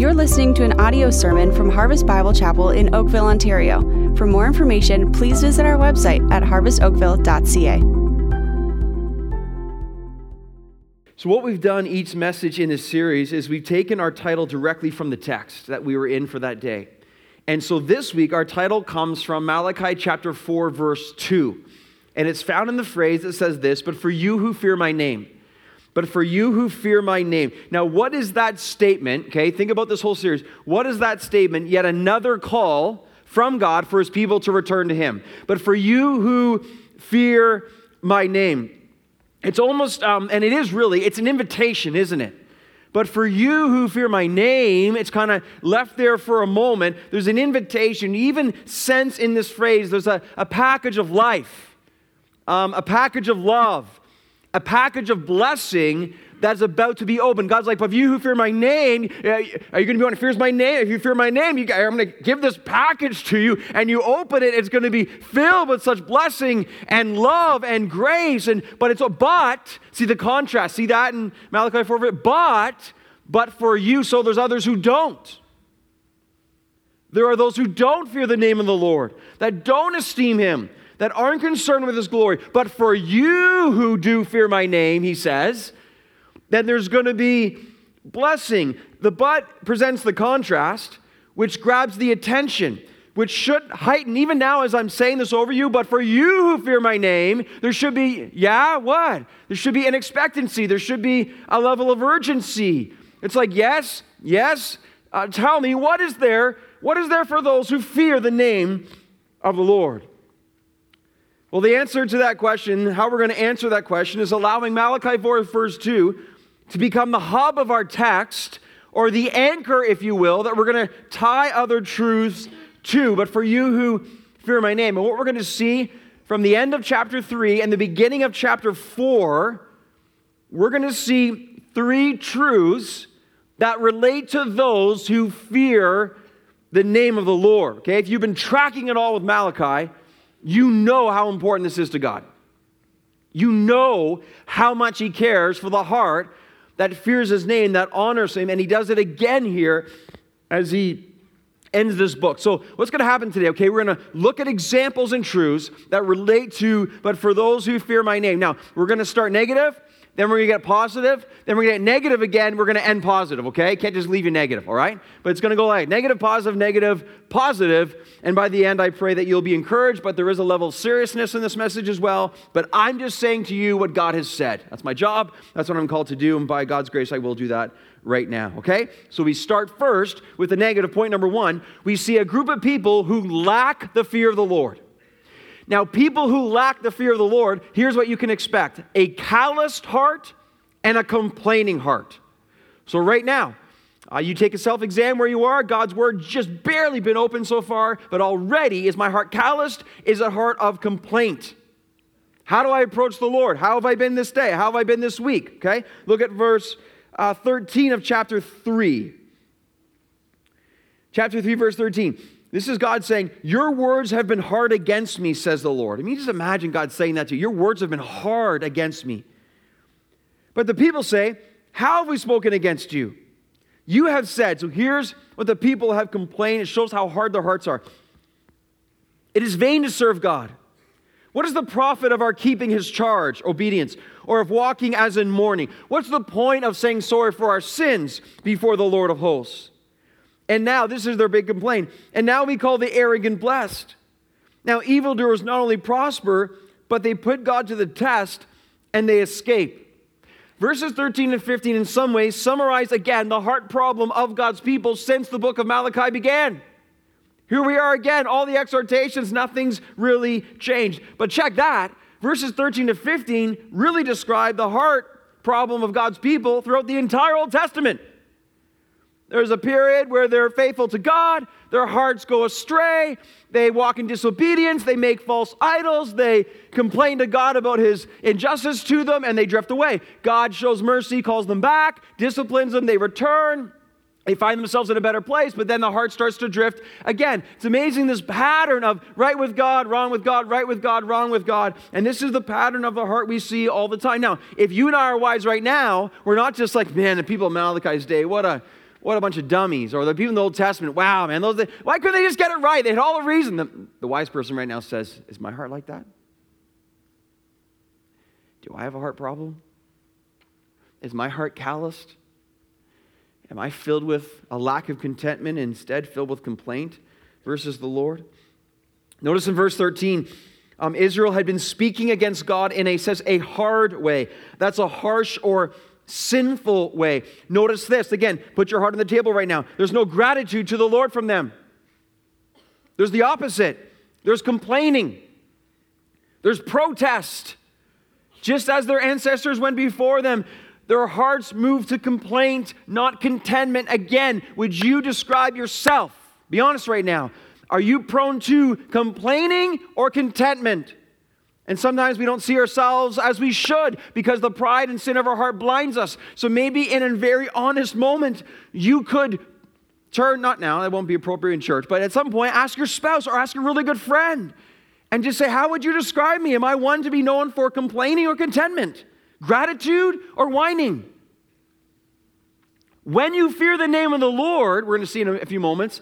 You're listening to an audio sermon from Harvest Bible Chapel in Oakville, Ontario. For more information, please visit our website at harvestoakville.ca. So, what we've done each message in this series is we've taken our title directly from the text that we were in for that day. And so this week, our title comes from Malachi chapter 4, verse 2. And it's found in the phrase that says this, but for you who fear my name but for you who fear my name. Now, what is that statement? Okay, think about this whole series. What is that statement? Yet another call from God for his people to return to him. But for you who fear my name. It's almost, um, and it is really, it's an invitation, isn't it? But for you who fear my name, it's kind of left there for a moment. There's an invitation, even sense in this phrase, there's a, a package of life, um, a package of love a package of blessing that's about to be opened. God's like, but if you who fear my name, uh, are you going to be one who fears my name? If you fear my name, you, I'm going to give this package to you, and you open it, it's going to be filled with such blessing and love and grace. And but it's a but. See the contrast. See that in Malachi 4. But but for you, so there's others who don't. There are those who don't fear the name of the Lord, that don't esteem Him that aren't concerned with his glory. But for you who do fear my name, he says, then there's going to be blessing. The but presents the contrast, which grabs the attention, which should heighten, even now as I'm saying this over you, but for you who fear my name, there should be, yeah, what? There should be an expectancy. There should be a level of urgency. It's like, yes, yes, uh, tell me, what is there? What is there for those who fear the name of the Lord? Well, the answer to that question, how we're going to answer that question, is allowing Malachi 4, verse 2 to become the hub of our text, or the anchor, if you will, that we're going to tie other truths to. But for you who fear my name, and what we're going to see from the end of chapter 3 and the beginning of chapter 4, we're going to see three truths that relate to those who fear the name of the Lord. Okay, if you've been tracking it all with Malachi, you know how important this is to God. You know how much He cares for the heart that fears His name, that honors Him, and He does it again here as He ends this book. So, what's going to happen today? Okay, we're going to look at examples and truths that relate to, but for those who fear my name. Now, we're going to start negative then we're going to get positive, then we're going to get negative again, we're going to end positive, okay? Can't just leave you negative, all right? But it's going to go like negative, positive, negative, positive, and by the end I pray that you'll be encouraged, but there is a level of seriousness in this message as well, but I'm just saying to you what God has said. That's my job, that's what I'm called to do, and by God's grace I will do that right now, okay? So we start first with the negative point number 1. We see a group of people who lack the fear of the Lord. Now, people who lack the fear of the Lord, here's what you can expect a calloused heart and a complaining heart. So, right now, uh, you take a self exam where you are. God's word just barely been open so far, but already is my heart calloused? Is a heart of complaint? How do I approach the Lord? How have I been this day? How have I been this week? Okay, look at verse uh, 13 of chapter 3. Chapter 3, verse 13. This is God saying, Your words have been hard against me, says the Lord. I mean, just imagine God saying that to you. Your words have been hard against me. But the people say, How have we spoken against you? You have said, so here's what the people have complained. It shows how hard their hearts are. It is vain to serve God. What is the profit of our keeping his charge, obedience, or of walking as in mourning? What's the point of saying sorry for our sins before the Lord of hosts? And now, this is their big complaint. And now we call the arrogant blessed. Now, evildoers not only prosper, but they put God to the test and they escape. Verses 13 and 15, in some ways, summarize again the heart problem of God's people since the book of Malachi began. Here we are again, all the exhortations, nothing's really changed. But check that. Verses 13 to 15 really describe the heart problem of God's people throughout the entire Old Testament. There's a period where they're faithful to God, their hearts go astray, they walk in disobedience, they make false idols, they complain to God about his injustice to them, and they drift away. God shows mercy, calls them back, disciplines them, they return. They find themselves in a better place, but then the heart starts to drift again. It's amazing this pattern of right with God, wrong with God, right with God, wrong with God. And this is the pattern of the heart we see all the time. Now, if you and I are wise right now, we're not just like, man, the people of Malachi's day, what a what a bunch of dummies. Or the people in the Old Testament, wow, man, those, why couldn't they just get it right? They had all the reason. The, the wise person right now says, Is my heart like that? Do I have a heart problem? Is my heart calloused? Am I filled with a lack of contentment, instead filled with complaint versus the Lord? Notice in verse 13, um, Israel had been speaking against God in a says a hard way. That's a harsh or sinful way. Notice this again. Put your heart on the table right now. There's no gratitude to the Lord from them. There's the opposite. There's complaining. There's protest. Just as their ancestors went before them, their hearts moved to complaint, not contentment. Again, would you describe yourself? Be honest right now. Are you prone to complaining or contentment? And sometimes we don't see ourselves as we should because the pride and sin of our heart blinds us. So maybe in a very honest moment, you could turn, not now, that won't be appropriate in church, but at some point, ask your spouse or ask a really good friend and just say, How would you describe me? Am I one to be known for complaining or contentment? Gratitude or whining? When you fear the name of the Lord, we're going to see in a few moments,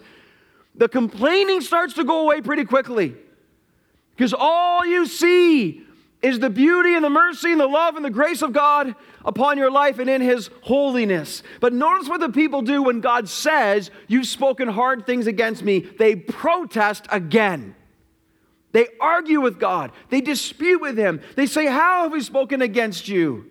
the complaining starts to go away pretty quickly. Because all you see is the beauty and the mercy and the love and the grace of God upon your life and in His holiness. But notice what the people do when God says, You've spoken hard things against me. They protest again. They argue with God. They dispute with Him. They say, How have we spoken against you?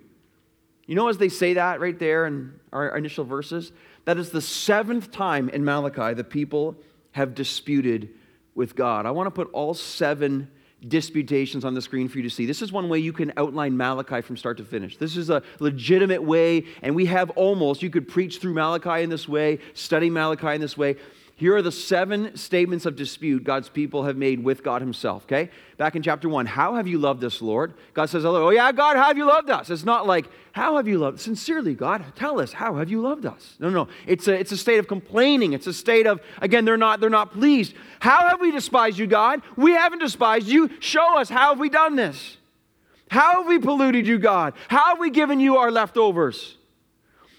You know, as they say that right there in our initial verses, that is the seventh time in Malachi the people have disputed with God. I want to put all seven disputations on the screen for you to see. This is one way you can outline Malachi from start to finish. This is a legitimate way, and we have almost, you could preach through Malachi in this way, study Malachi in this way. Here are the seven statements of dispute God's people have made with God Himself, okay? Back in chapter one, how have you loved us, Lord? God says, oh, yeah, God, how have you loved us? It's not like, how have you loved? Sincerely, God, tell us, how have you loved us? No, no, it's a, it's a state of complaining. It's a state of, again, they're not, they're not pleased. How have we despised you, God? We haven't despised you. Show us, how have we done this? How have we polluted you, God? How have we given you our leftovers?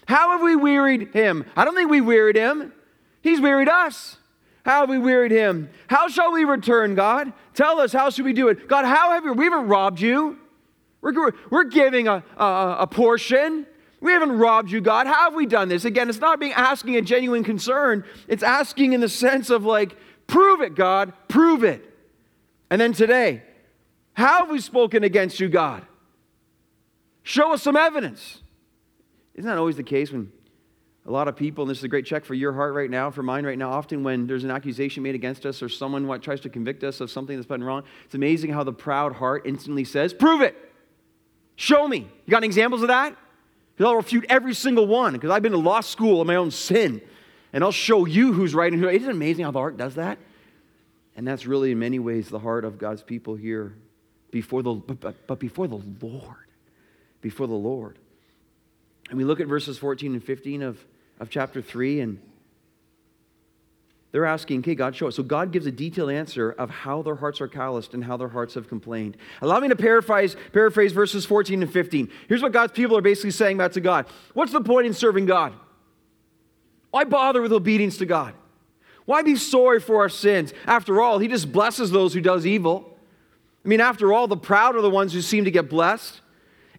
How have we wearied him? I don't think we wearied him. He's wearied us. How have we wearied him? How shall we return, God? Tell us, how should we do it? God, how have we, we haven't robbed you. We're, we're giving a, a, a portion. We haven't robbed you, God. How have we done this? Again, it's not being asking a genuine concern. It's asking in the sense of like, prove it, God, prove it. And then today, how have we spoken against you, God? Show us some evidence. Isn't that always the case when a lot of people, and this is a great check for your heart right now, for mine right now, often when there's an accusation made against us or someone what tries to convict us of something that's been wrong, it's amazing how the proud heart instantly says, Prove it. Show me. You got any examples of that? Because I'll refute every single one, because I've been to law school in my own sin, and I'll show you who's right and who. Isn't it amazing how the heart does that? And that's really, in many ways, the heart of God's people here before the, but, but before the Lord. Before the Lord. And we look at verses 14 and 15 of, of chapter 3, and they're asking, okay, God, show us. So God gives a detailed answer of how their hearts are calloused and how their hearts have complained. Allow me to paraphrase, paraphrase verses 14 and 15. Here's what God's people are basically saying back to God. What's the point in serving God? Why bother with obedience to God? Why be sorry for our sins? After all, He just blesses those who does evil. I mean, after all, the proud are the ones who seem to get blessed.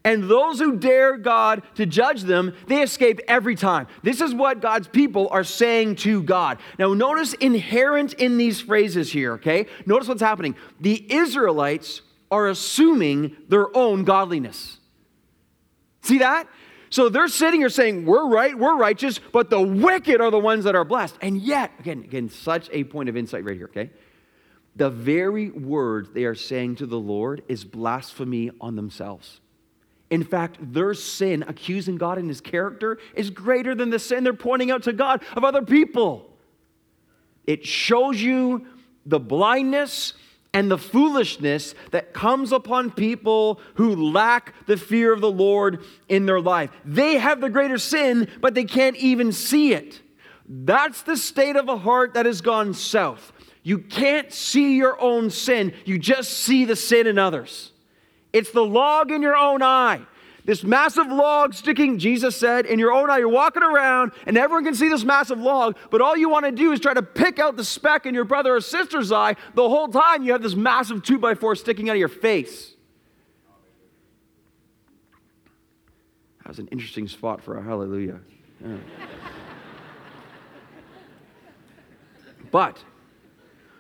And those who dare God to judge them, they escape every time. This is what God's people are saying to God. Now, notice inherent in these phrases here, okay? Notice what's happening. The Israelites are assuming their own godliness. See that? So they're sitting here saying, We're right, we're righteous, but the wicked are the ones that are blessed. And yet, again, again, such a point of insight right here, okay? The very word they are saying to the Lord is blasphemy on themselves. In fact, their sin, accusing God in his character, is greater than the sin they're pointing out to God of other people. It shows you the blindness and the foolishness that comes upon people who lack the fear of the Lord in their life. They have the greater sin, but they can't even see it. That's the state of a heart that has gone south. You can't see your own sin, you just see the sin in others. It's the log in your own eye. this massive log sticking, Jesus said, in your own eye. You're walking around and everyone can see this massive log, but all you want to do is try to pick out the speck in your brother or sister's eye. The whole time you have this massive two by four sticking out of your face. That was an interesting spot for a hallelujah. Yeah. but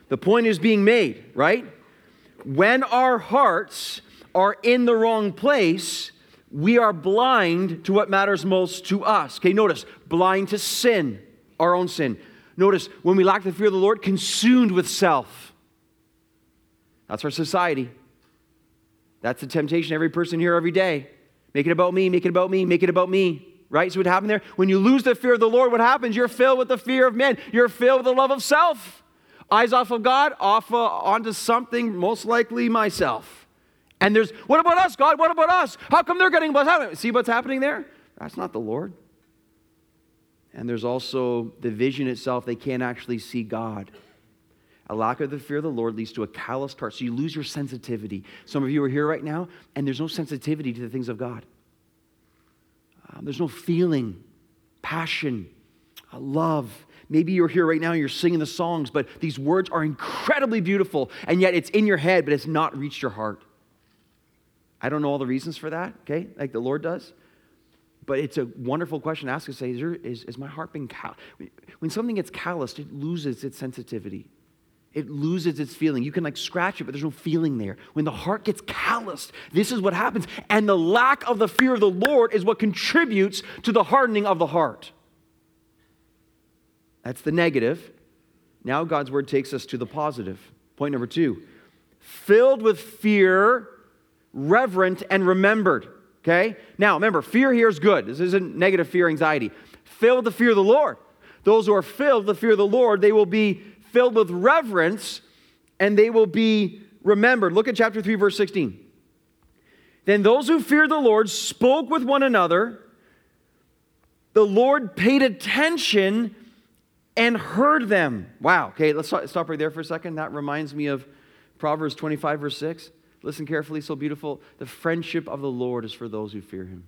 the point is being made, right? When our hearts are in the wrong place, we are blind to what matters most to us. Okay, notice blind to sin, our own sin. Notice when we lack the fear of the Lord, consumed with self. That's our society. That's the temptation every person here every day. Make it about me, make it about me, make it about me. Right? So what happened there? When you lose the fear of the Lord, what happens? You're filled with the fear of men. You're filled with the love of self. Eyes off of God, off uh, onto something, most likely myself. And there's, what about us, God? What about us? How come they're getting blessed? See what's happening there? That's not the Lord. And there's also the vision itself, they can't actually see God. A lack of the fear of the Lord leads to a calloused heart. So you lose your sensitivity. Some of you are here right now, and there's no sensitivity to the things of God. Um, there's no feeling, passion, uh, love. Maybe you're here right now and you're singing the songs, but these words are incredibly beautiful, and yet it's in your head, but it's not reached your heart. I don't know all the reasons for that, okay, like the Lord does. But it's a wonderful question to ask and say, is, there, is, is my heart being callous? When something gets calloused, it loses its sensitivity. It loses its feeling. You can like scratch it, but there's no feeling there. When the heart gets calloused, this is what happens. And the lack of the fear of the Lord is what contributes to the hardening of the heart. That's the negative. Now God's word takes us to the positive. Point number two filled with fear reverent, and remembered. Okay? Now, remember, fear here is good. This isn't negative fear, anxiety. Filled with the fear of the Lord. Those who are filled with the fear of the Lord, they will be filled with reverence and they will be remembered. Look at chapter 3, verse 16. Then those who feared the Lord spoke with one another. The Lord paid attention and heard them. Wow. Okay, let's stop right there for a second. That reminds me of Proverbs 25, verse 6. Listen carefully, so beautiful. The friendship of the Lord is for those who fear him.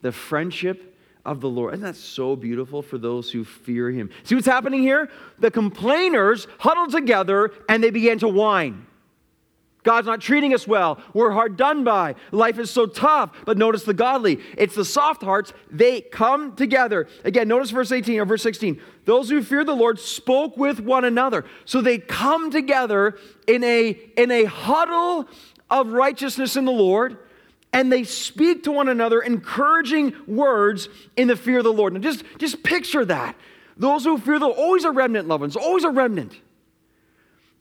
The friendship of the Lord. Isn't that so beautiful for those who fear him? See what's happening here? The complainers huddled together and they began to whine. God's not treating us well. We're hard done by. Life is so tough. But notice the godly. It's the soft hearts. They come together. Again, notice verse 18 or verse 16. Those who fear the Lord spoke with one another. So they come together in a, in a huddle of righteousness in the Lord and they speak to one another encouraging words in the fear of the Lord. Now just, just picture that. Those who fear the Lord, always a remnant, loved ones, always a remnant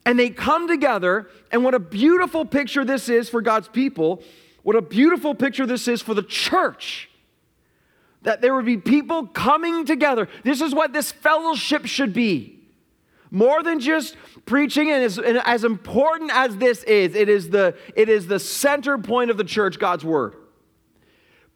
and they come together. And what a beautiful picture this is for God's people. What a beautiful picture this is for the church. That there would be people coming together. This is what this fellowship should be. More than just preaching, and as, and as important as this is, it is, the, it is the center point of the church, God's word.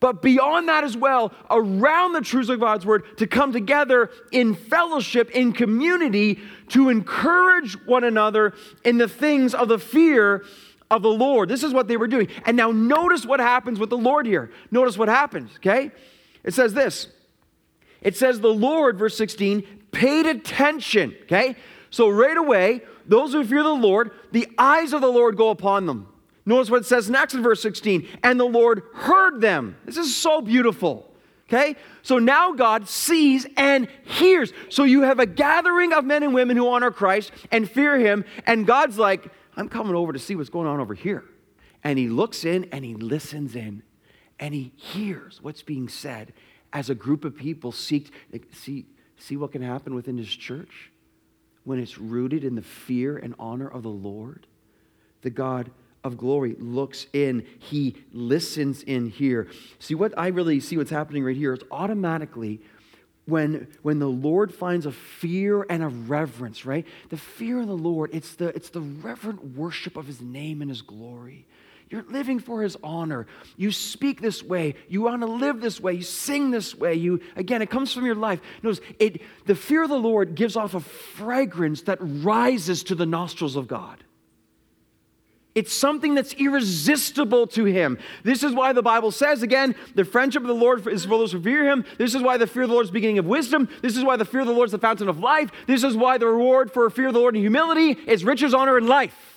But beyond that as well, around the truths of God's word, to come together in fellowship, in community, to encourage one another in the things of the fear of the Lord. This is what they were doing. And now notice what happens with the Lord here. Notice what happens, okay? It says this. It says the Lord, verse 16, paid attention, okay? So right away, those who fear the Lord, the eyes of the Lord go upon them. Notice what it says next in verse 16. And the Lord heard them. This is so beautiful. Okay? So now God sees and hears. So you have a gathering of men and women who honor Christ and fear him. And God's like, I'm coming over to see what's going on over here. And he looks in and he listens in and he hears what's being said as a group of people seek see see what can happen within his church when it's rooted in the fear and honor of the Lord. The God of glory looks in, he listens in here. See, what I really see what's happening right here is automatically when, when the Lord finds a fear and a reverence, right? The fear of the Lord, it's the, it's the reverent worship of his name and his glory. You're living for his honor. You speak this way. You want to live this way. You sing this way. You again, it comes from your life. Notice it the fear of the Lord gives off a fragrance that rises to the nostrils of God. It's something that's irresistible to him. This is why the Bible says, again, the friendship of the Lord is for those who fear him. This is why the fear of the Lord is the beginning of wisdom. This is why the fear of the Lord is the fountain of life. This is why the reward for fear of the Lord and humility is riches, honor, and life.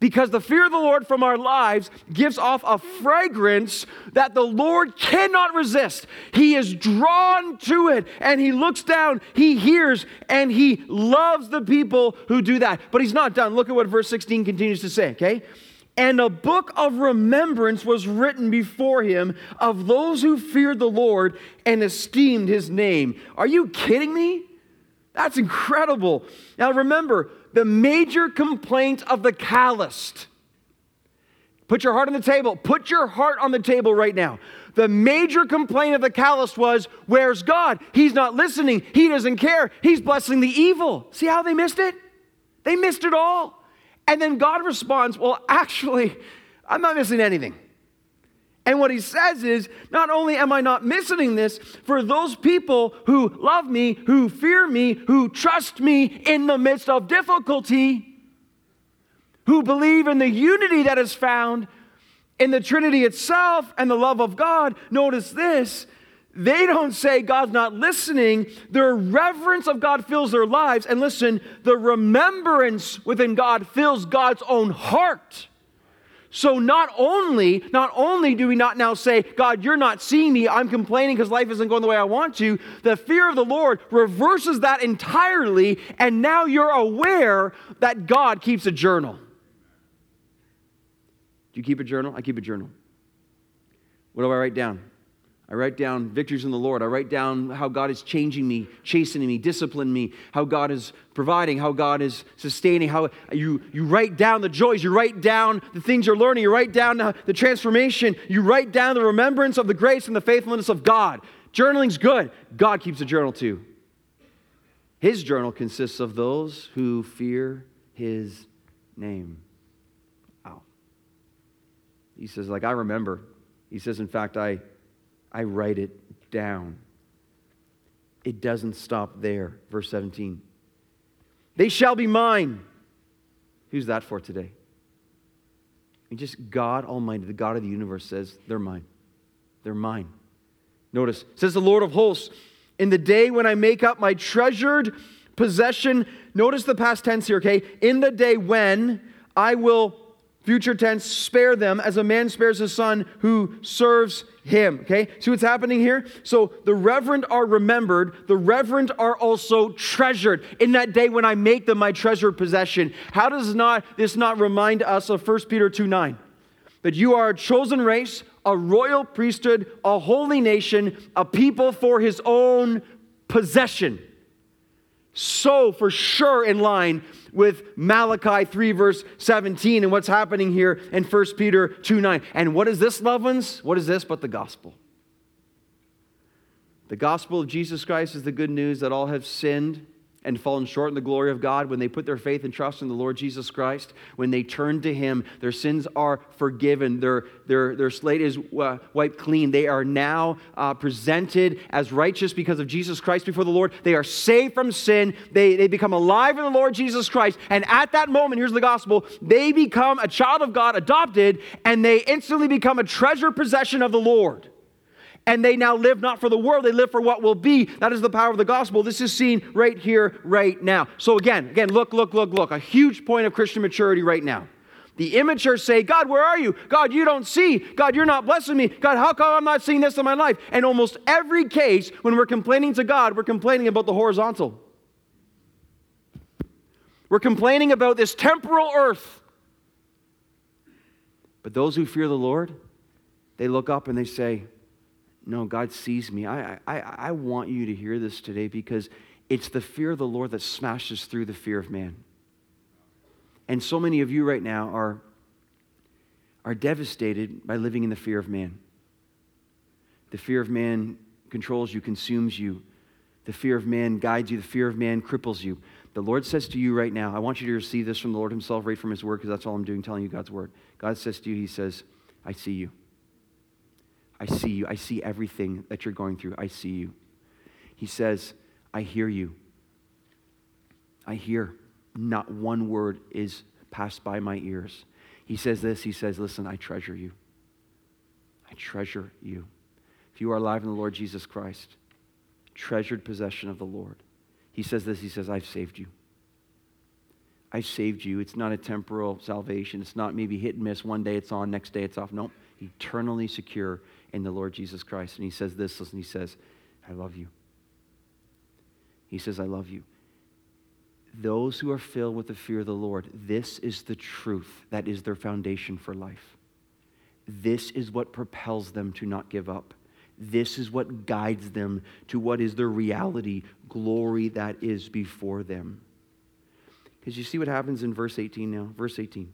Because the fear of the Lord from our lives gives off a fragrance that the Lord cannot resist. He is drawn to it and he looks down, he hears, and he loves the people who do that. But he's not done. Look at what verse 16 continues to say, okay? And a book of remembrance was written before him of those who feared the Lord and esteemed his name. Are you kidding me? That's incredible. Now remember, the major complaint of the calloused. Put your heart on the table. Put your heart on the table right now. The major complaint of the calloused was, Where's God? He's not listening. He doesn't care. He's blessing the evil. See how they missed it? They missed it all. And then God responds, Well, actually, I'm not missing anything. And what he says is, not only am I not missing this, for those people who love me, who fear me, who trust me in the midst of difficulty, who believe in the unity that is found in the Trinity itself and the love of God, notice this. They don't say God's not listening. Their reverence of God fills their lives. And listen, the remembrance within God fills God's own heart. So not only, not only do we not now say, God, you're not seeing me, I'm complaining because life isn't going the way I want to, the fear of the Lord reverses that entirely, and now you're aware that God keeps a journal. Do you keep a journal? I keep a journal. What do I write down? I write down victories in the Lord. I write down how God is changing me, chastening me, disciplining me, how God is providing, how God is sustaining, how you, you write down the joys, you write down the things you're learning, you write down the transformation, you write down the remembrance of the grace and the faithfulness of God. Journaling's good. God keeps a journal too. His journal consists of those who fear his name. Wow. He says, like, I remember. He says, in fact, I I write it down. It doesn't stop there. Verse 17. They shall be mine. Who's that for today? And just God Almighty, the God of the universe, says, They're mine. They're mine. Notice, says the Lord of hosts, in the day when I make up my treasured possession, notice the past tense here, okay? In the day when I will future tense, spare them as a man spares his son who serves him. Okay? See what's happening here? So the reverend are remembered, the reverend are also treasured. In that day when I make them my treasured possession. How does not this not remind us of 1 Peter 2 9? That you are a chosen race, a royal priesthood, a holy nation, a people for his own possession. So, for sure, in line with Malachi 3, verse 17, and what's happening here in 1 Peter 2 9. And what is this, loved ones? What is this but the gospel? The gospel of Jesus Christ is the good news that all have sinned and fallen short in the glory of God, when they put their faith and trust in the Lord Jesus Christ, when they turn to Him, their sins are forgiven, their, their, their slate is uh, wiped clean. They are now uh, presented as righteous because of Jesus Christ before the Lord. They are saved from sin. They, they become alive in the Lord Jesus Christ. And at that moment, here's the gospel they become a child of God, adopted, and they instantly become a treasure possession of the Lord and they now live not for the world, they live for what will be. That is the power of the gospel. This is seen right here, right now. So again, again, look, look, look, look. A huge point of Christian maturity right now. The immature say, God, where are you? God, you don't see. God, you're not blessing me. God, how come I'm not seeing this in my life? And almost every case, when we're complaining to God, we're complaining about the horizontal. We're complaining about this temporal earth. But those who fear the Lord, they look up and they say, no, God sees me. I, I, I want you to hear this today because it's the fear of the Lord that smashes through the fear of man. And so many of you right now are, are devastated by living in the fear of man. The fear of man controls you, consumes you. The fear of man guides you. The fear of man cripples you. The Lord says to you right now, I want you to receive this from the Lord Himself, right from His Word, because that's all I'm doing, telling you God's Word. God says to you, He says, I see you. I see you. I see everything that you're going through. I see you. He says, I hear you. I hear. Not one word is passed by my ears. He says this He says, Listen, I treasure you. I treasure you. If you are alive in the Lord Jesus Christ, treasured possession of the Lord, He says this He says, I've saved you. I've saved you. It's not a temporal salvation. It's not maybe hit and miss. One day it's on, next day it's off. No, eternally secure in the Lord Jesus Christ. And he says this, listen, he says, I love you. He says, I love you. Those who are filled with the fear of the Lord, this is the truth that is their foundation for life. This is what propels them to not give up. This is what guides them to what is their reality, glory that is before them. Because you see what happens in verse 18 now? Verse 18.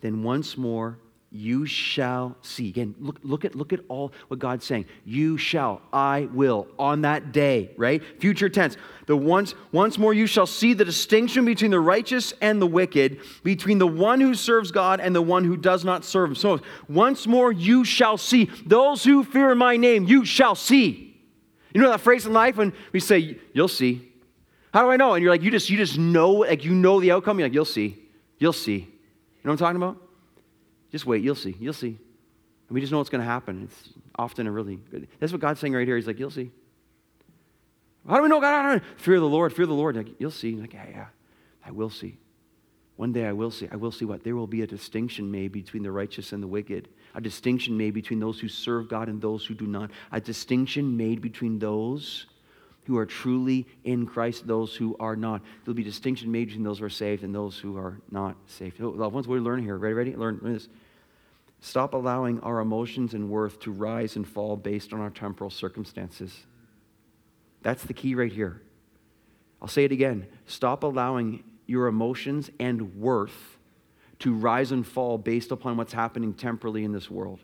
Then once more you shall see. Again, look, look, at, look at all what God's saying. You shall, I will, on that day, right? Future tense. The once, once more you shall see the distinction between the righteous and the wicked, between the one who serves God and the one who does not serve him. So once more you shall see. Those who fear my name, you shall see. You know that phrase in life when we say, you'll see. How do I know? And you're like, you just, you just know, like you know the outcome. You're like, you'll see. You'll see. You know what I'm talking about? Just wait, you'll see. You'll see. And we just know what's going to happen. It's often a really good. That's what God's saying right here. He's like, you'll see. How do we know God? Fear the Lord, fear the Lord. Like, you'll see. Like, yeah, yeah, I will see. One day I will see. I will see what? There will be a distinction made between the righteous and the wicked. A distinction made between those who serve God and those who do not. A distinction made between those who are truly in Christ, those who are not. There'll be distinction made between those who are saved and those who are not saved. Oh, Loved ones, what we learning here? Ready, ready? Learn, learn this. Stop allowing our emotions and worth to rise and fall based on our temporal circumstances. That's the key right here. I'll say it again. Stop allowing your emotions and worth to rise and fall based upon what's happening temporally in this world.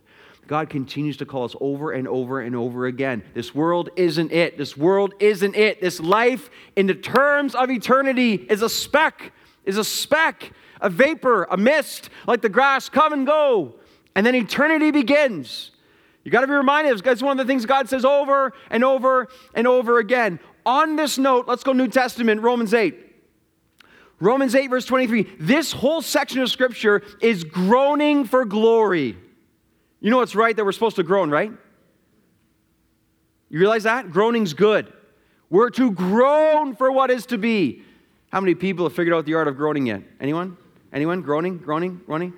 God continues to call us over and over and over again. This world isn't it. This world isn't it. This life, in the terms of eternity, is a speck, is a speck, a vapor, a mist, like the grass come and go. And then eternity begins. You got to be reminded, of that's one of the things God says over and over and over again. On this note, let's go New Testament, Romans 8. Romans 8, verse 23. This whole section of scripture is groaning for glory. You know what's right that we're supposed to groan, right? You realize that? Groaning's good. We're to groan for what is to be. How many people have figured out the art of groaning yet? Anyone? Anyone? Groaning? Groaning? Groaning?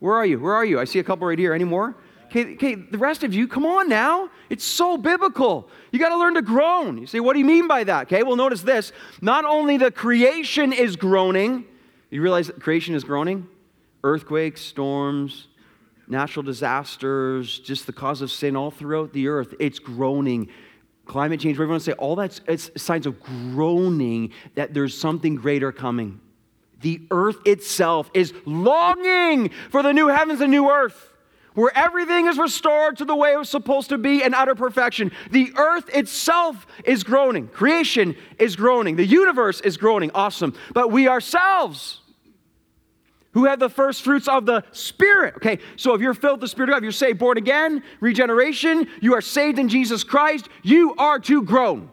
Where are you? Where are you? I see a couple right here. Any more? Okay, okay, the rest of you, come on now. It's so biblical. You got to learn to groan. You say, what do you mean by that? Okay, well, notice this. Not only the creation is groaning, you realize that creation is groaning? Earthquakes, storms, natural disasters, just the cause of sin all throughout the earth. It's groaning. Climate change, everyone say, all that's it's signs of groaning that there's something greater coming. The earth itself is longing for the new heavens and new earth where everything is restored to the way it was supposed to be in utter perfection. The earth itself is groaning, creation is groaning, the universe is groaning. Awesome. But we ourselves, who have the first fruits of the Spirit. Okay, so if you're filled with the Spirit of God, if you're saved, born again, regeneration, you are saved in Jesus Christ, you are to groan.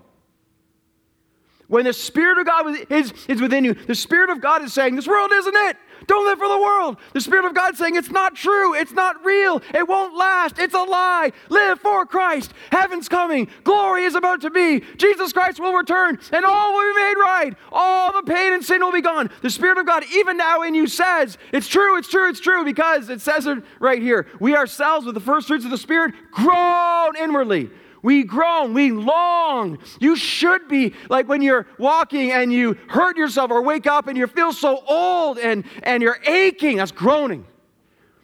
When the Spirit of God is, is within you, the Spirit of God is saying, This world isn't it. Don't live for the world. The Spirit of God saying, It's not true. It's not real. It won't last. It's a lie. Live for Christ. Heaven's coming. Glory is about to be. Jesus Christ will return, and all will be made right. All the pain and sin will be gone. The Spirit of God, even now in you, says, It's true, it's true, it's true, because it says it right here. We ourselves, with the first fruits of the Spirit, groan inwardly we groan, we long. You should be like when you're walking and you hurt yourself or wake up and you feel so old and, and you're aching. That's groaning.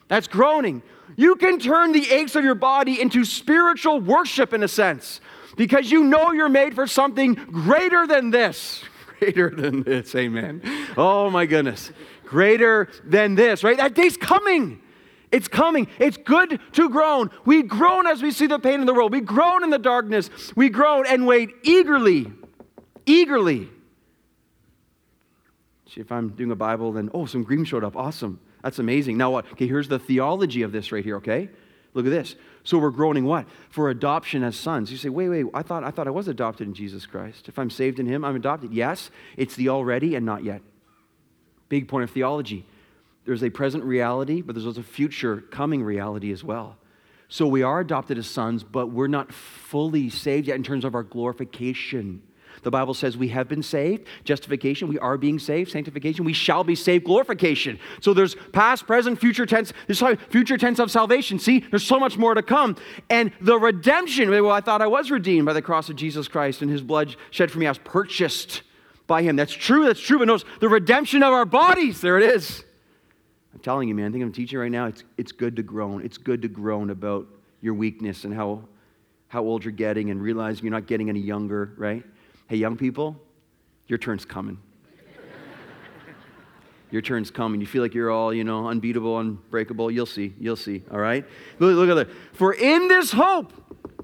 That's groaning. You can turn the aches of your body into spiritual worship in a sense because you know you're made for something greater than this. Greater than this, amen. Oh my goodness. Greater than this, right? That day's coming. It's coming. It's good to groan. We groan as we see the pain in the world. We groan in the darkness. We groan and wait eagerly, eagerly. See, if I'm doing a Bible, then, oh, some green showed up. Awesome. That's amazing. Now, what? Okay, here's the theology of this right here, okay? Look at this. So we're groaning what? For adoption as sons. You say, wait, wait, I thought I thought I was adopted in Jesus Christ. If I'm saved in him, I'm adopted. Yes, it's the already and not yet. Big point of theology. There's a present reality, but there's also a future coming reality as well. So we are adopted as sons, but we're not fully saved yet in terms of our glorification. The Bible says we have been saved, justification, we are being saved, sanctification, we shall be saved, glorification. So there's past, present, future tense, there's future tense of salvation. See, there's so much more to come. And the redemption, well, I thought I was redeemed by the cross of Jesus Christ and his blood shed for me. I was purchased by him. That's true, that's true, but notice the redemption of our bodies, there it is. I'm telling you, man, I think I'm teaching right now. It's, it's good to groan. It's good to groan about your weakness and how, how old you're getting and realizing you're not getting any younger, right? Hey, young people, your turn's coming. your turn's coming. You feel like you're all, you know, unbeatable, unbreakable. You'll see. You'll see. All right? Look, look at that. For in this hope,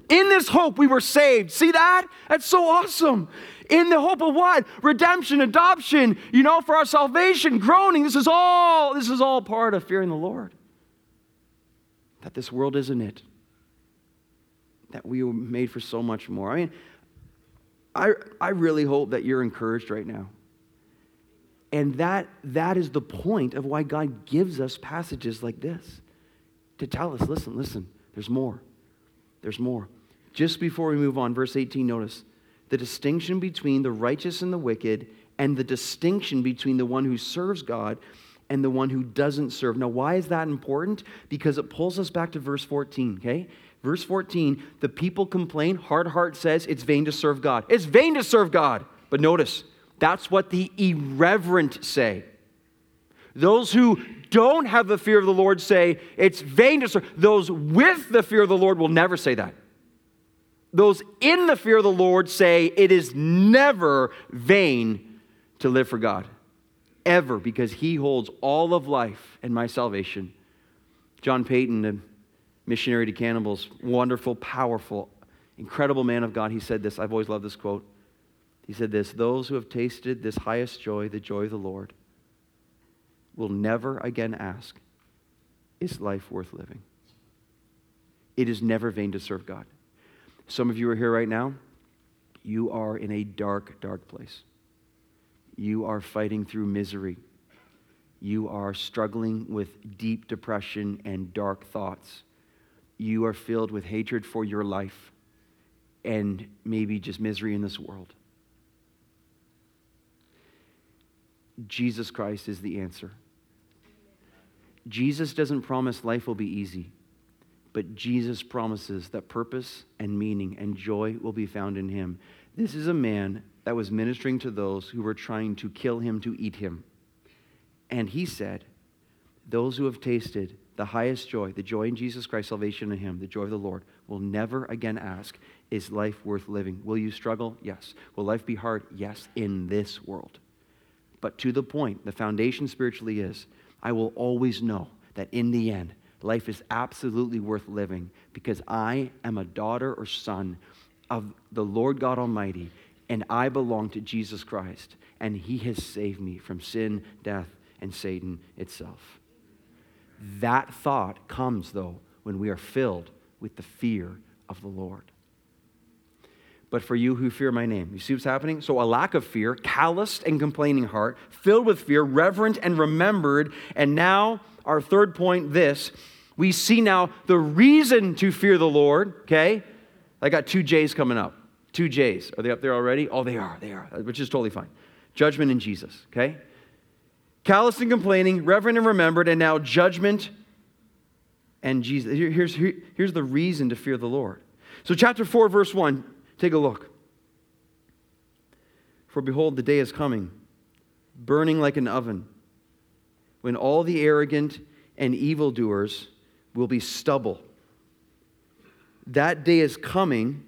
in this hope we were saved. See that? That's so awesome in the hope of what? Redemption, adoption, you know, for our salvation, groaning. This is all, this is all part of fearing the Lord. That this world isn't it. That we were made for so much more. I mean, I, I really hope that you're encouraged right now. And that, that is the point of why God gives us passages like this to tell us listen, listen, there's more. There's more. Just before we move on, verse 18, notice the distinction between the righteous and the wicked, and the distinction between the one who serves God and the one who doesn't serve. Now, why is that important? Because it pulls us back to verse 14, okay? Verse 14, the people complain, hard heart says it's vain to serve God. It's vain to serve God. But notice, that's what the irreverent say. Those who don't have the fear of the Lord say it's vain to serve. Those with the fear of the Lord will never say that those in the fear of the Lord say it is never vain to live for God. Ever, because he holds all of life and my salvation. John Paton, the missionary to cannibals, wonderful, powerful, incredible man of God, he said this. I've always loved this quote. He said this Those who have tasted this highest joy, the joy of the Lord, will never again ask, Is life worth living? It is never vain to serve God. Some of you are here right now. You are in a dark, dark place. You are fighting through misery. You are struggling with deep depression and dark thoughts. You are filled with hatred for your life and maybe just misery in this world. Jesus Christ is the answer. Jesus doesn't promise life will be easy. But Jesus promises that purpose and meaning and joy will be found in him. This is a man that was ministering to those who were trying to kill him to eat him. And he said, Those who have tasted the highest joy, the joy in Jesus Christ, salvation in him, the joy of the Lord, will never again ask, Is life worth living? Will you struggle? Yes. Will life be hard? Yes, in this world. But to the point, the foundation spiritually is, I will always know that in the end, life is absolutely worth living because I am a daughter or son of the Lord God Almighty, and I belong to Jesus Christ, and He has saved me from sin, death, and Satan itself. That thought comes, though, when we are filled with the fear of the Lord. But for you who fear my name, you see what's happening? So, a lack of fear, calloused and complaining heart, filled with fear, reverent and remembered, and now our third point this we see now the reason to fear the Lord, okay? I got two J's coming up. Two J's. Are they up there already? Oh, they are. They are, which is totally fine. Judgment in Jesus, okay? Callous and complaining, reverent and remembered, and now judgment and Jesus. Here's, here's the reason to fear the Lord. So, chapter 4, verse 1, take a look. For behold, the day is coming, burning like an oven when all the arrogant and evildoers will be stubble. That day is coming.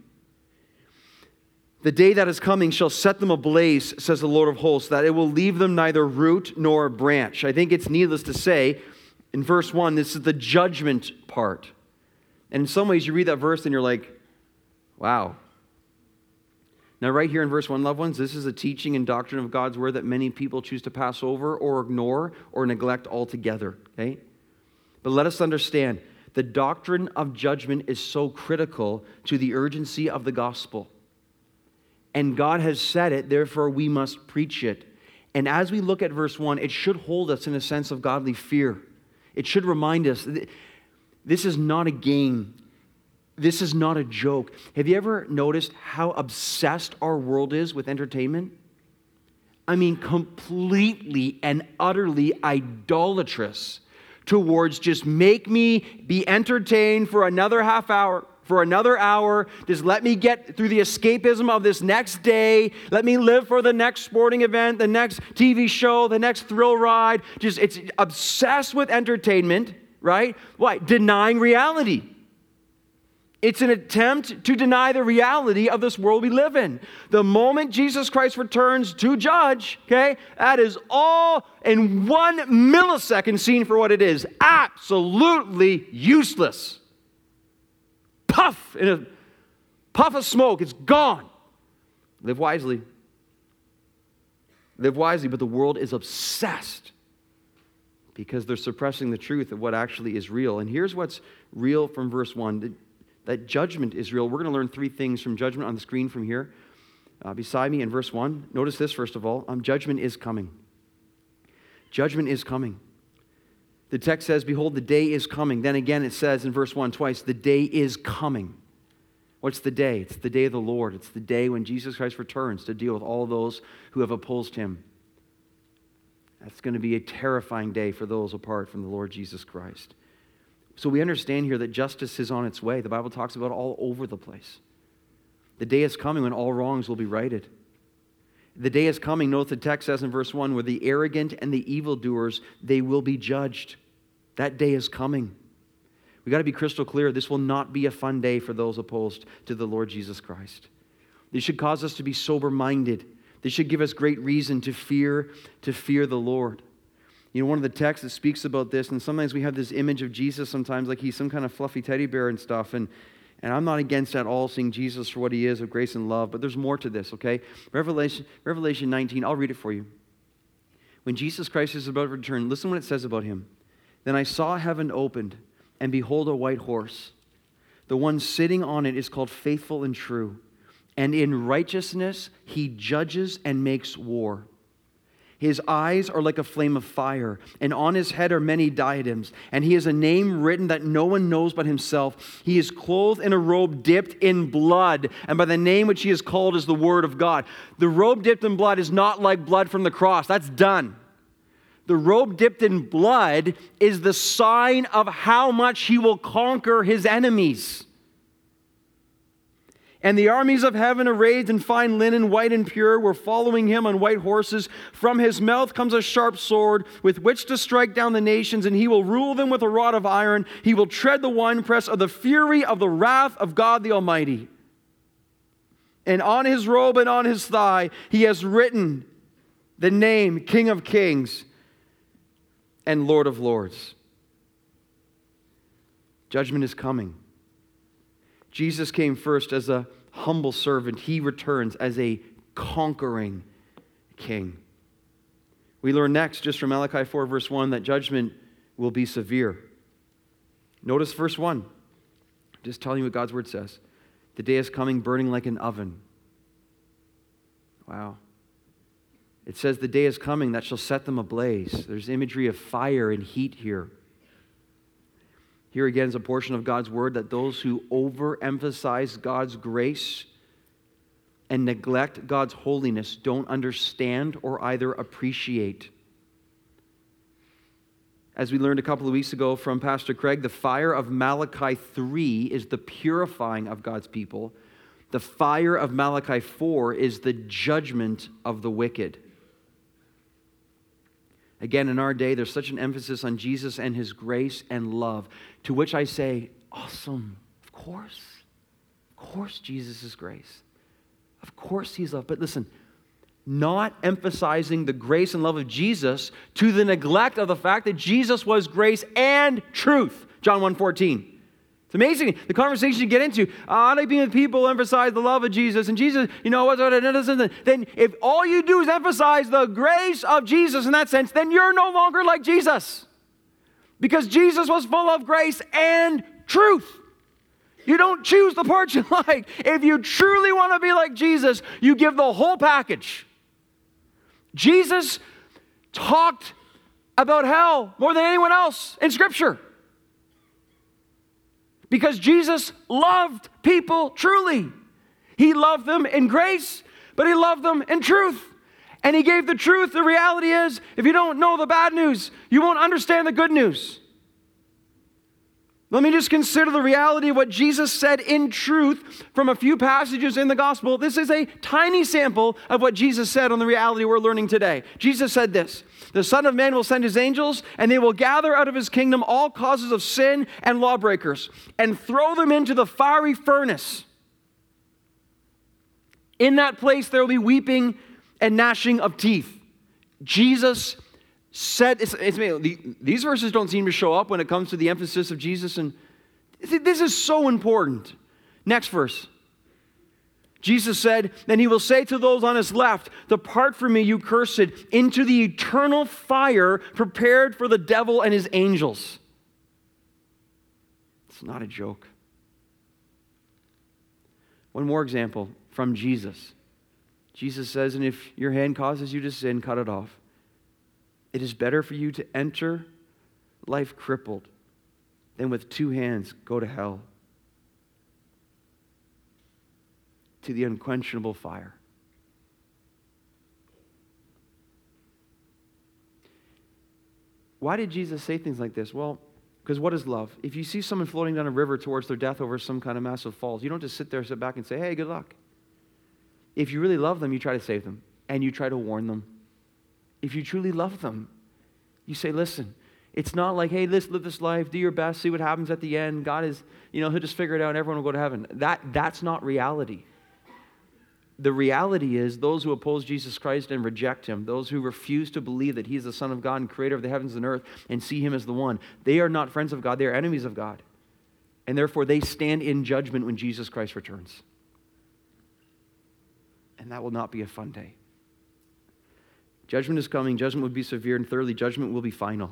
The day that is coming shall set them ablaze, says the Lord of hosts, that it will leave them neither root nor branch. I think it's needless to say, in verse 1, this is the judgment part. And in some ways, you read that verse and you're like, wow, now, right here in verse 1, loved ones, this is a teaching and doctrine of God's word that many people choose to pass over or ignore or neglect altogether. Okay? But let us understand the doctrine of judgment is so critical to the urgency of the gospel. And God has said it, therefore we must preach it. And as we look at verse 1, it should hold us in a sense of godly fear. It should remind us this is not a game. This is not a joke. Have you ever noticed how obsessed our world is with entertainment? I mean, completely and utterly idolatrous towards just make me be entertained for another half hour for another hour. Just let me get through the escapism of this next day. Let me live for the next sporting event, the next TV show, the next thrill ride. Just it's obsessed with entertainment, right? Why? Denying reality. It's an attempt to deny the reality of this world we live in. The moment Jesus Christ returns to judge, okay, that is all in one millisecond seen for what it is absolutely useless puff, in a puff of smoke, it's gone. Live wisely. Live wisely, but the world is obsessed because they're suppressing the truth of what actually is real. And here's what's real from verse 1 that judgment is real. We're going to learn three things from judgment on the screen from here. Uh, beside me in verse 1, notice this first of all um, judgment is coming. Judgment is coming. The text says, Behold, the day is coming. Then again, it says in verse 1 twice, The day is coming. What's the day? It's the day of the Lord. It's the day when Jesus Christ returns to deal with all those who have opposed him. That's going to be a terrifying day for those apart from the Lord Jesus Christ. So we understand here that justice is on its way. The Bible talks about all over the place. The day is coming when all wrongs will be righted. The day is coming, note the text says in verse 1, where the arrogant and the evildoers, they will be judged. That day is coming. We got to be crystal clear. This will not be a fun day for those opposed to the Lord Jesus Christ. This should cause us to be sober minded. This should give us great reason to fear, to fear the Lord. You know, one of the texts that speaks about this, and sometimes we have this image of Jesus sometimes like he's some kind of fluffy teddy bear and stuff. And and I'm not against at all seeing Jesus for what he is of grace and love, but there's more to this, okay? Revelation, Revelation 19, I'll read it for you. When Jesus Christ is about to return, listen what it says about him. Then I saw heaven opened, and behold, a white horse. The one sitting on it is called faithful and true. And in righteousness he judges and makes war. His eyes are like a flame of fire, and on his head are many diadems. And he has a name written that no one knows but himself. He is clothed in a robe dipped in blood, and by the name which he is called is the Word of God. The robe dipped in blood is not like blood from the cross, that's done. The robe dipped in blood is the sign of how much he will conquer his enemies. And the armies of heaven, arrayed in fine linen, white and pure, were following him on white horses. From his mouth comes a sharp sword with which to strike down the nations, and he will rule them with a rod of iron. He will tread the winepress of the fury of the wrath of God the Almighty. And on his robe and on his thigh, he has written the name King of Kings and Lord of Lords. Judgment is coming. Jesus came first as a humble servant, he returns as a conquering king. We learn next, just from Malachi 4, verse 1, that judgment will be severe. Notice verse 1. Just telling you what God's word says. The day is coming burning like an oven. Wow. It says, The day is coming that shall set them ablaze. There's imagery of fire and heat here. Here again is a portion of God's word that those who overemphasize God's grace and neglect God's holiness don't understand or either appreciate. As we learned a couple of weeks ago from Pastor Craig, the fire of Malachi 3 is the purifying of God's people. The fire of Malachi 4 is the judgment of the wicked. Again, in our day, there's such an emphasis on Jesus and his grace and love, to which I say, awesome. Of course. Of course, Jesus is grace. Of course, he's love. But listen, not emphasizing the grace and love of Jesus to the neglect of the fact that Jesus was grace and truth. John 1 14. It's amazing the conversation you get into. Uh, I like being with people emphasize the love of Jesus and Jesus, you know, what, then if all you do is emphasize the grace of Jesus in that sense, then you're no longer like Jesus. Because Jesus was full of grace and truth. You don't choose the part you like. If you truly want to be like Jesus, you give the whole package. Jesus talked about hell more than anyone else in Scripture. Because Jesus loved people truly. He loved them in grace, but He loved them in truth. And He gave the truth. The reality is, if you don't know the bad news, you won't understand the good news. Let me just consider the reality of what Jesus said in truth from a few passages in the gospel. This is a tiny sample of what Jesus said on the reality we're learning today. Jesus said this The Son of Man will send his angels, and they will gather out of his kingdom all causes of sin and lawbreakers, and throw them into the fiery furnace. In that place, there will be weeping and gnashing of teeth. Jesus said, it's, it's, these verses don't seem to show up when it comes to the emphasis of Jesus. And this is so important. Next verse. Jesus said, Then he will say to those on his left, Depart from me, you cursed, into the eternal fire prepared for the devil and his angels. It's not a joke. One more example from Jesus. Jesus says, And if your hand causes you to sin, cut it off. It is better for you to enter life crippled than with two hands go to hell, to the unquenchable fire. Why did Jesus say things like this? Well, because what is love? If you see someone floating down a river towards their death over some kind of massive falls, you don't just sit there, sit back, and say, hey, good luck. If you really love them, you try to save them and you try to warn them if you truly love them, you say, listen, it's not like, hey, let's live this life, do your best, see what happens at the end. God is, you know, he'll just figure it out and everyone will go to heaven. That, that's not reality. The reality is those who oppose Jesus Christ and reject him, those who refuse to believe that he is the Son of God and creator of the heavens and earth and see him as the one, they are not friends of God, they are enemies of God. And therefore, they stand in judgment when Jesus Christ returns. And that will not be a fun day. Judgment is coming, judgment will be severe, and thirdly, judgment will be final.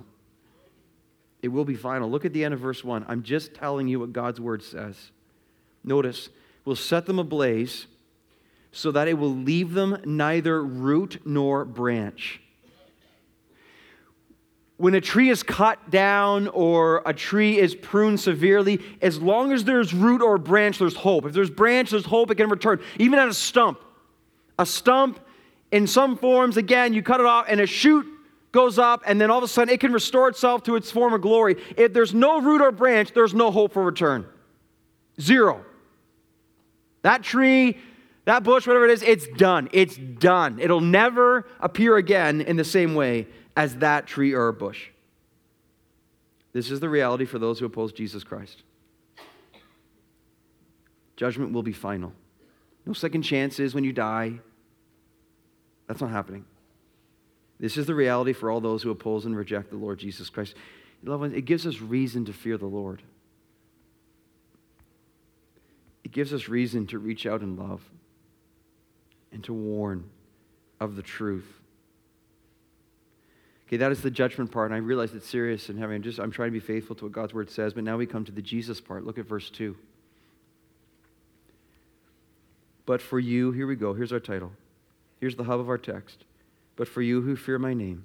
It will be final. Look at the end of verse 1. I'm just telling you what God's word says. Notice, we'll set them ablaze so that it will leave them neither root nor branch. When a tree is cut down or a tree is pruned severely, as long as there's root or branch, there's hope. If there's branch, there's hope, it can return. Even at a stump. A stump in some forms, again, you cut it off and a shoot goes up, and then all of a sudden it can restore itself to its former glory. If there's no root or branch, there's no hope for return. Zero. That tree, that bush, whatever it is, it's done. It's done. It'll never appear again in the same way as that tree or bush. This is the reality for those who oppose Jesus Christ. Judgment will be final. No second chances when you die. That's not happening. This is the reality for all those who oppose and reject the Lord Jesus Christ. Loved ones, it gives us reason to fear the Lord. It gives us reason to reach out in love and to warn of the truth. Okay, that is the judgment part, and I realize it's serious and heavy. I'm just I'm trying to be faithful to what God's word says, but now we come to the Jesus part. Look at verse 2. But for you, here we go. Here's our title. Here's the hub of our text. But for you who fear my name,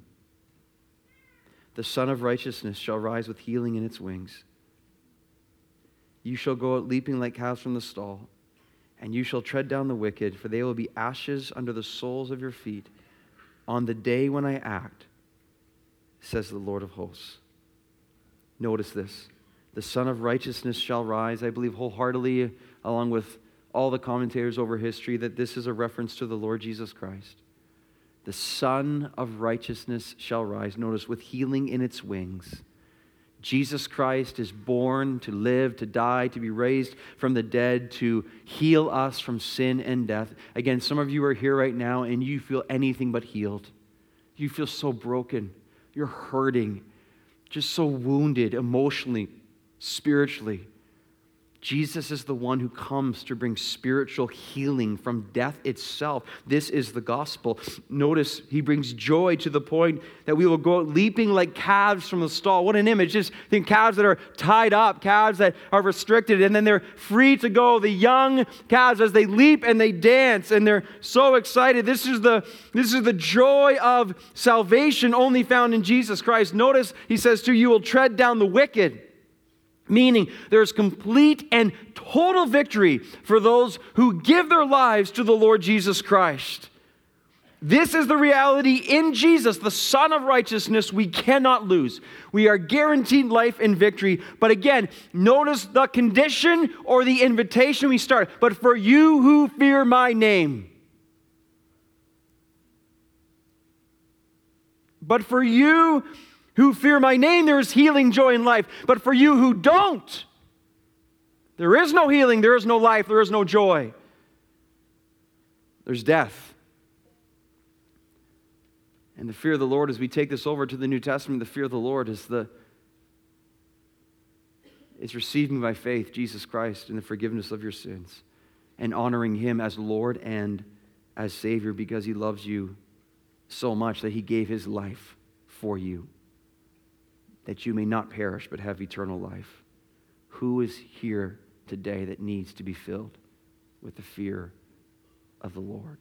the Sun of Righteousness shall rise with healing in its wings. You shall go out leaping like calves from the stall, and you shall tread down the wicked, for they will be ashes under the soles of your feet on the day when I act, says the Lord of hosts. Notice this. The Sun of Righteousness shall rise. I believe wholeheartedly, along with all the commentators over history that this is a reference to the Lord Jesus Christ. The Sun of Righteousness shall rise, notice, with healing in its wings. Jesus Christ is born to live, to die, to be raised from the dead, to heal us from sin and death. Again, some of you are here right now and you feel anything but healed. You feel so broken. You're hurting, just so wounded emotionally, spiritually. Jesus is the one who comes to bring spiritual healing from death itself. This is the gospel. Notice he brings joy to the point that we will go leaping like calves from the stall. What an image. Just think calves that are tied up, calves that are restricted, and then they're free to go. The young calves as they leap and they dance and they're so excited. This is the, this is the joy of salvation only found in Jesus Christ. Notice he says to you, you will tread down the wicked. Meaning, there's complete and total victory for those who give their lives to the Lord Jesus Christ. This is the reality in Jesus, the Son of righteousness, we cannot lose. We are guaranteed life and victory. But again, notice the condition or the invitation we start. But for you who fear my name. But for you who fear my name, there is healing, joy, and life. But for you who don't, there is no healing, there is no life, there is no joy. There's death. And the fear of the Lord, as we take this over to the New Testament, the fear of the Lord is the is receiving by faith Jesus Christ and the forgiveness of your sins and honoring him as Lord and as Savior because he loves you so much that he gave his life for you that you may not perish but have eternal life. Who is here today that needs to be filled with the fear of the Lord?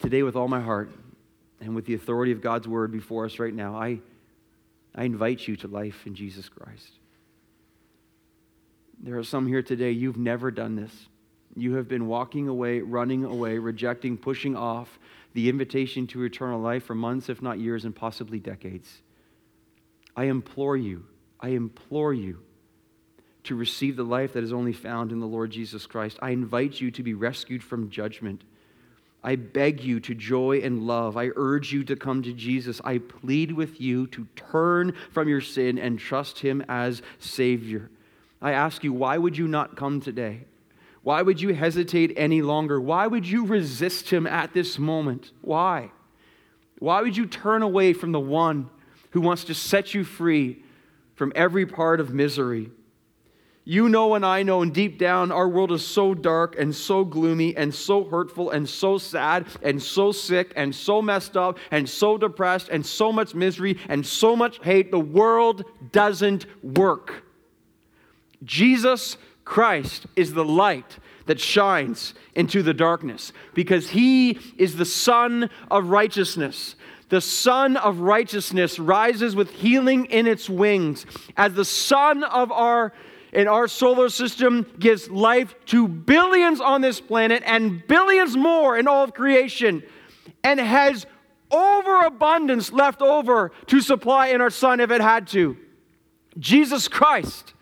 Today, with all my heart and with the authority of God's word before us right now, I, I invite you to life in Jesus Christ. There are some here today, you've never done this. You have been walking away, running away, rejecting, pushing off the invitation to eternal life for months, if not years, and possibly decades. I implore you, I implore you to receive the life that is only found in the Lord Jesus Christ. I invite you to be rescued from judgment. I beg you to joy and love. I urge you to come to Jesus. I plead with you to turn from your sin and trust Him as Savior. I ask you, why would you not come today? Why would you hesitate any longer? Why would you resist him at this moment? Why? Why would you turn away from the one who wants to set you free from every part of misery? You know, and I know, and deep down, our world is so dark and so gloomy and so hurtful and so sad and so sick and so messed up and so depressed and so much misery and so much hate. The world doesn't work. Jesus Christ is the light that shines into the darkness because he is the Sun of righteousness. The Sun of righteousness rises with healing in its wings as the sun of our in our solar system gives life to billions on this planet and billions more in all of creation and has overabundance left over to supply in our sun if it had to. Jesus Christ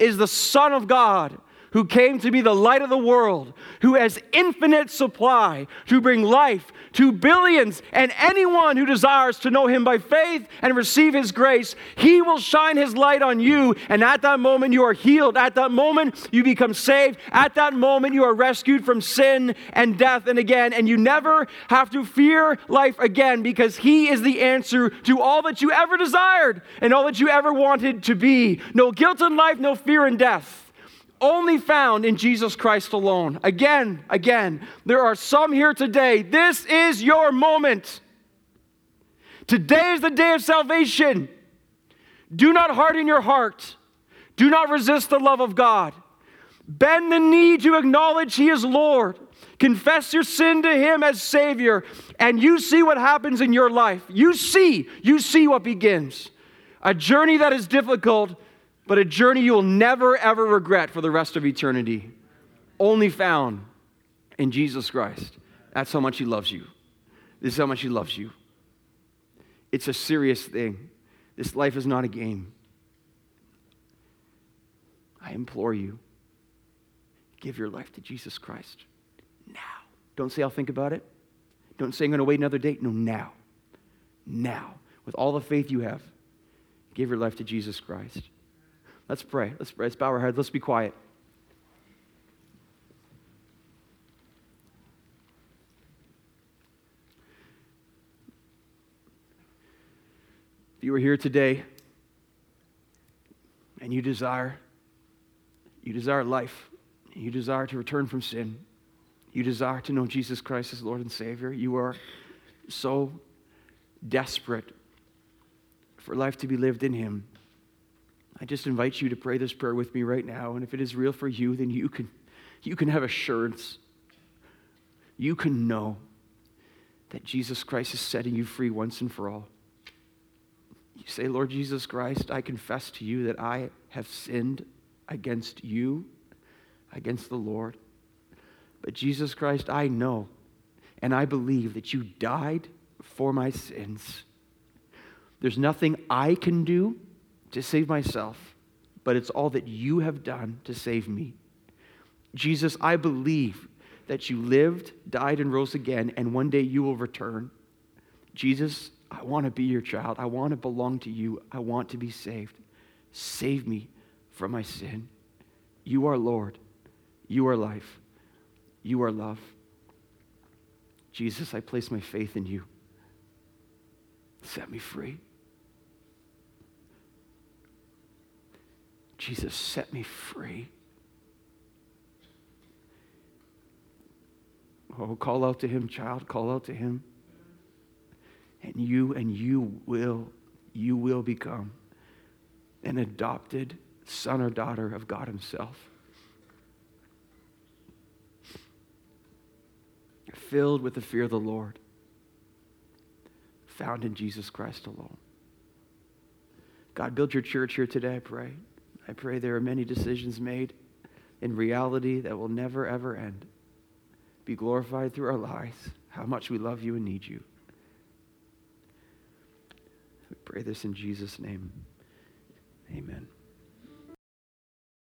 is the Son of God who came to be the light of the world, who has infinite supply to bring life to billions and anyone who desires to know him by faith and receive his grace, he will shine his light on you. And at that moment, you are healed. At that moment, you become saved. At that moment, you are rescued from sin and death and again. And you never have to fear life again because he is the answer to all that you ever desired and all that you ever wanted to be. No guilt in life, no fear in death only found in Jesus Christ alone. Again, again, there are some here today. This is your moment. Today is the day of salvation. Do not harden your heart. Do not resist the love of God. Bend the knee to acknowledge He is Lord. Confess your sin to Him as Savior, and you see what happens in your life. You see, you see what begins. A journey that is difficult but a journey you will never, ever regret for the rest of eternity. Only found in Jesus Christ. That's how much He loves you. This is how much He loves you. It's a serious thing. This life is not a game. I implore you, give your life to Jesus Christ now. Don't say, I'll think about it. Don't say, I'm going to wait another day. No, now. Now. With all the faith you have, give your life to Jesus Christ. Let's pray. Let's pray. Let's bow our heads. Let's be quiet. If you are here today and you desire you desire life. You desire to return from sin. You desire to know Jesus Christ as Lord and Savior. You are so desperate for life to be lived in Him. I just invite you to pray this prayer with me right now. And if it is real for you, then you can, you can have assurance. You can know that Jesus Christ is setting you free once and for all. You say, Lord Jesus Christ, I confess to you that I have sinned against you, against the Lord. But Jesus Christ, I know and I believe that you died for my sins. There's nothing I can do to save myself, but it's all that you have done to save me. Jesus, I believe that you lived, died, and rose again, and one day you will return. Jesus, I want to be your child. I want to belong to you. I want to be saved. Save me from my sin. You are Lord. You are life. You are love. Jesus, I place my faith in you. Set me free. Jesus, set me free. Oh, call out to him, child. Call out to him. And you and you will, you will become an adopted son or daughter of God Himself. Filled with the fear of the Lord, found in Jesus Christ alone. God, build your church here today, I pray. I pray there are many decisions made in reality that will never, ever end. Be glorified through our lives, how much we love you and need you. We pray this in Jesus' name. Amen.